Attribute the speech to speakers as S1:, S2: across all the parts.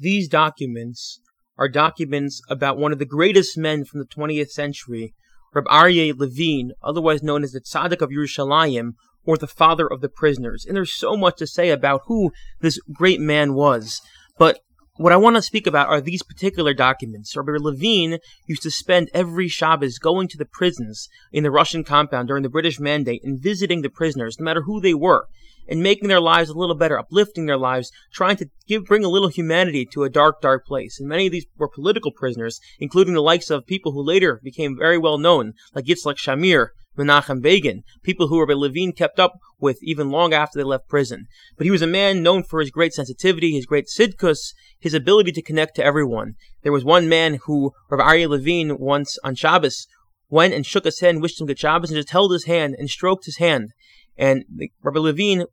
S1: These documents are documents about one of the greatest men from the 20th century, Reb Aryeh Levine, otherwise known as the Tzaddik of Yerushalayim, or the father of the prisoners. And there's so much to say about who this great man was. But what I want to speak about are these particular documents. Rabbi Levine used to spend every Shabbos going to the prisons in the Russian compound during the British Mandate and visiting the prisoners, no matter who they were, and making their lives a little better, uplifting their lives, trying to give bring a little humanity to a dark, dark place. And many of these were political prisoners, including the likes of people who later became very well known, like Yitzhak Shamir, Menachem Begin, people who Rabbi Levine kept up with even long after they left prison. But he was a man known for his great sensitivity, his great tzidkus, his ability to connect to everyone. There was one man who Rabbi Aryeh Levine once on Shabbos went and shook his hand, wished him good Shabbos, and just held his hand and stroked his hand. And Rabbi Levine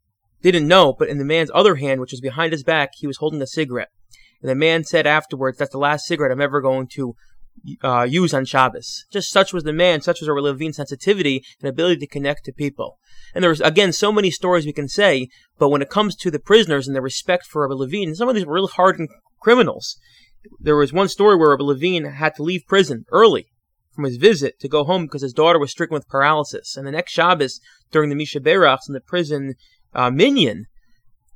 S1: didn't know, but in the man's other hand, which was behind his back, he was holding a cigarette. And the man said afterwards, that's the last cigarette I'm ever going to uh, use on Shabbos. Just such was the man, such was our Levine's sensitivity and ability to connect to people. And there's again so many stories we can say, but when it comes to the prisoners and their respect for Rabbi Levine, some of these were real hardened criminals. There was one story where Rabbi Levine had to leave prison early from his visit to go home because his daughter was stricken with paralysis. And the next Shabbos, during the Mi Sheberachs in the prison uh, minyan,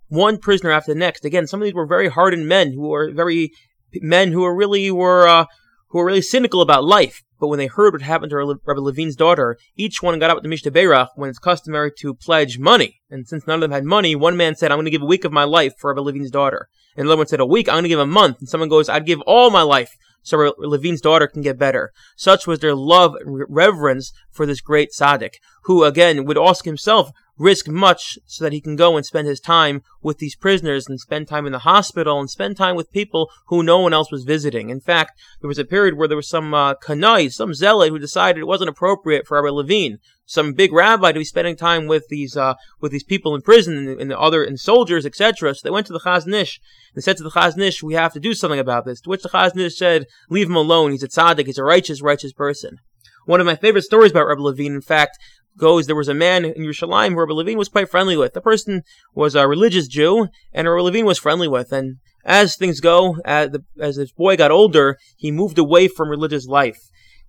S1: one prisoner after the next. Again, some of these were very hardened men who were very men who were really were uh, who were really cynical about life. But when they heard what happened to Rabbi Levine's daughter, each one got up the Mi Sheberach when it's customary to pledge money. And since none of them had money, one man said, I'm going to give a week of my life for Rabbi Levine's daughter. And another one said, a week, I'm going to give a month. And someone goes, I'd give all my life so Rabbi Levine's daughter can get better. Such was their love and reverence for this great tzaddik, who again would ask himself risk much so that he can go and spend his time with these prisoners and spend time in the hospital and spend time with people who no one else was visiting. In fact, there was a period where there was some uh, kanai, some zealot who decided it wasn't appropriate for Rabbi Levine, some big rabbi, to be spending time with these uh, with these people in prison and, and the other and soldiers, etc. So they went to the Chazon Ish and said to the Chazon Ish, "We have to do something about this." To which the Chazon Ish said, "Leave him alone. He's a tzaddik. He's a righteous, righteous person." One of my favorite stories about Rabbi Levine, in fact, goes there was a man in Yerushalayim who Rabbi Levine was quite friendly with. The person was a religious Jew, and Rabbi Levine was friendly with. And as things go, as, the, as this boy got older, he moved away from religious life.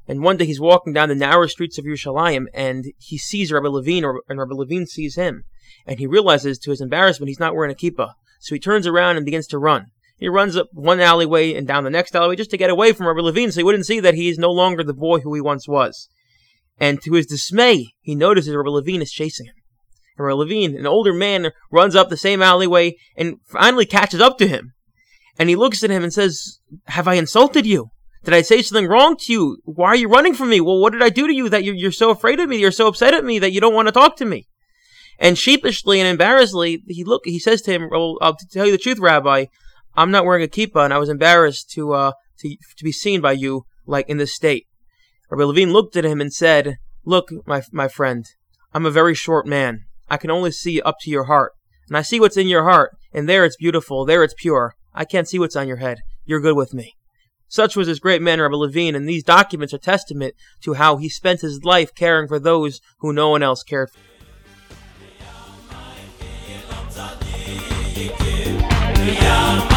S1: And one day he's walking down the narrow streets of Yerushalayim, and he sees Rabbi Levine, and Rabbi Levine sees him. And he realizes, to his embarrassment, he's not wearing a kippah. So he turns around and begins to run. He runs up one alleyway and down the next alleyway just to get away from Rabbi Levine so he wouldn't see that he is no longer the boy who he once was. And to his dismay, he notices Rabbi Levine is chasing him. And Levine, an older man, runs up the same alleyway and finally catches up to him. And he looks at him and says, Have I insulted you? Did I say something wrong to you? Why are you running from me? Well, what did I do to you that you're, you're so afraid of me? You're so upset at me that you don't want to talk to me? And sheepishly and embarrassedly, he look. He says to him, "Well, I'll tell you the truth, Rabbi. I'm not wearing a kippah, and I was embarrassed to uh to to be seen by you like in this state." Rabbi Levine looked at him and said, Look, my, my friend, I'm a very short man. I can only see up to your heart. And I see what's in your heart, and there it's beautiful, there it's pure. I can't see what's on your head. You're good with me. Such was this great man, Rabbi Levine, and these documents are testament to how he spent his life caring for those who no one else cared for.
S2: Yeah,